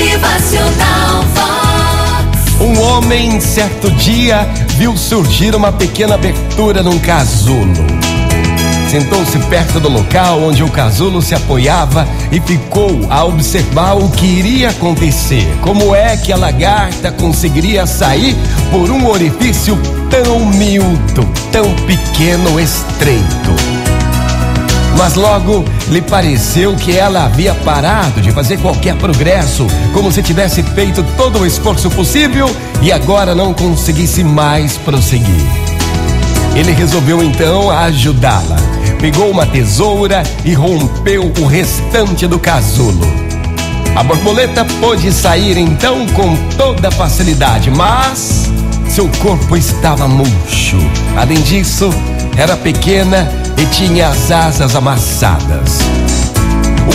Motivacional Vox. Um homem, certo dia, viu surgir uma pequena abertura num casulo. Sentou-se perto do local onde o casulo se apoiava e ficou a observar o que iria acontecer. Como é que a lagarta conseguiria sair por um orifício tão miúdo, tão pequeno, estreito? Mas logo lhe pareceu que ela havia parado de fazer qualquer progresso, como se tivesse feito todo o esforço possível e agora não conseguisse mais prosseguir. Ele resolveu então ajudá-la. Pegou uma tesoura e rompeu o restante do casulo. A borboleta pôde sair então com toda facilidade, mas seu corpo estava murcho. Além disso, era pequena e tinha as asas amassadas.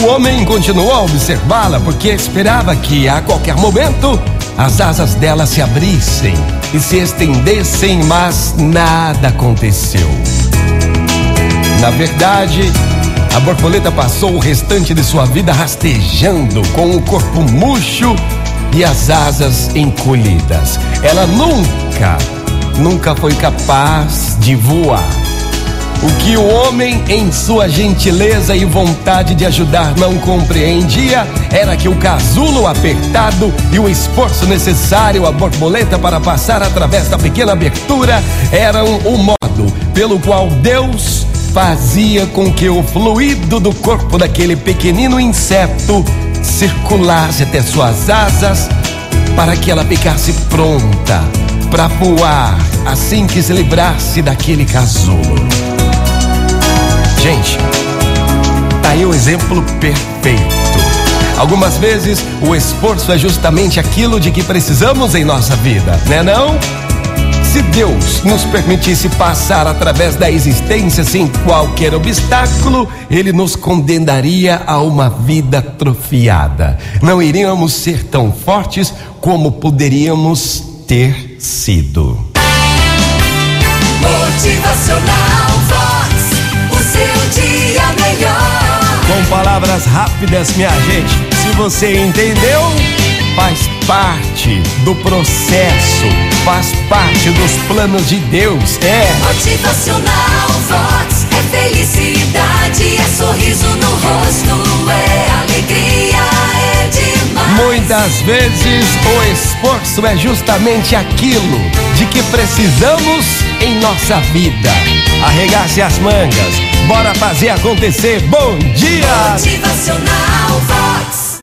O homem continuou a observá-la porque esperava que a qualquer momento as asas dela se abrissem e se estendessem, mas nada aconteceu. Na verdade, a borboleta passou o restante de sua vida rastejando com o corpo murcho e as asas encolhidas. Ela nunca, nunca foi capaz de voar. O que o homem, em sua gentileza e vontade de ajudar, não compreendia era que o casulo apertado e o esforço necessário à borboleta para passar através da pequena abertura eram o modo pelo qual Deus fazia com que o fluido do corpo daquele pequenino inseto circulasse até suas asas para que ela ficasse pronta para voar assim que se livrasse daquele casulo. Gente, tá aí o exemplo perfeito. Algumas vezes o esforço é justamente aquilo de que precisamos em nossa vida, né não? Se Deus nos permitisse passar através da existência sem qualquer obstáculo, Ele nos condenaria a uma vida atrofiada. Não iríamos ser tão fortes como poderíamos ter sido. Palavras rápidas, minha gente. Se você entendeu, faz parte do processo, faz parte dos planos de Deus. É. Motivacional Vox. É felicidade, é sorriso no rosto, é alegria, é demais. Muitas vezes o esforço é justamente aquilo de que precisamos em nossa vida. Arregace as mangas, bora fazer acontecer. Bom dia! Motivacional Vox.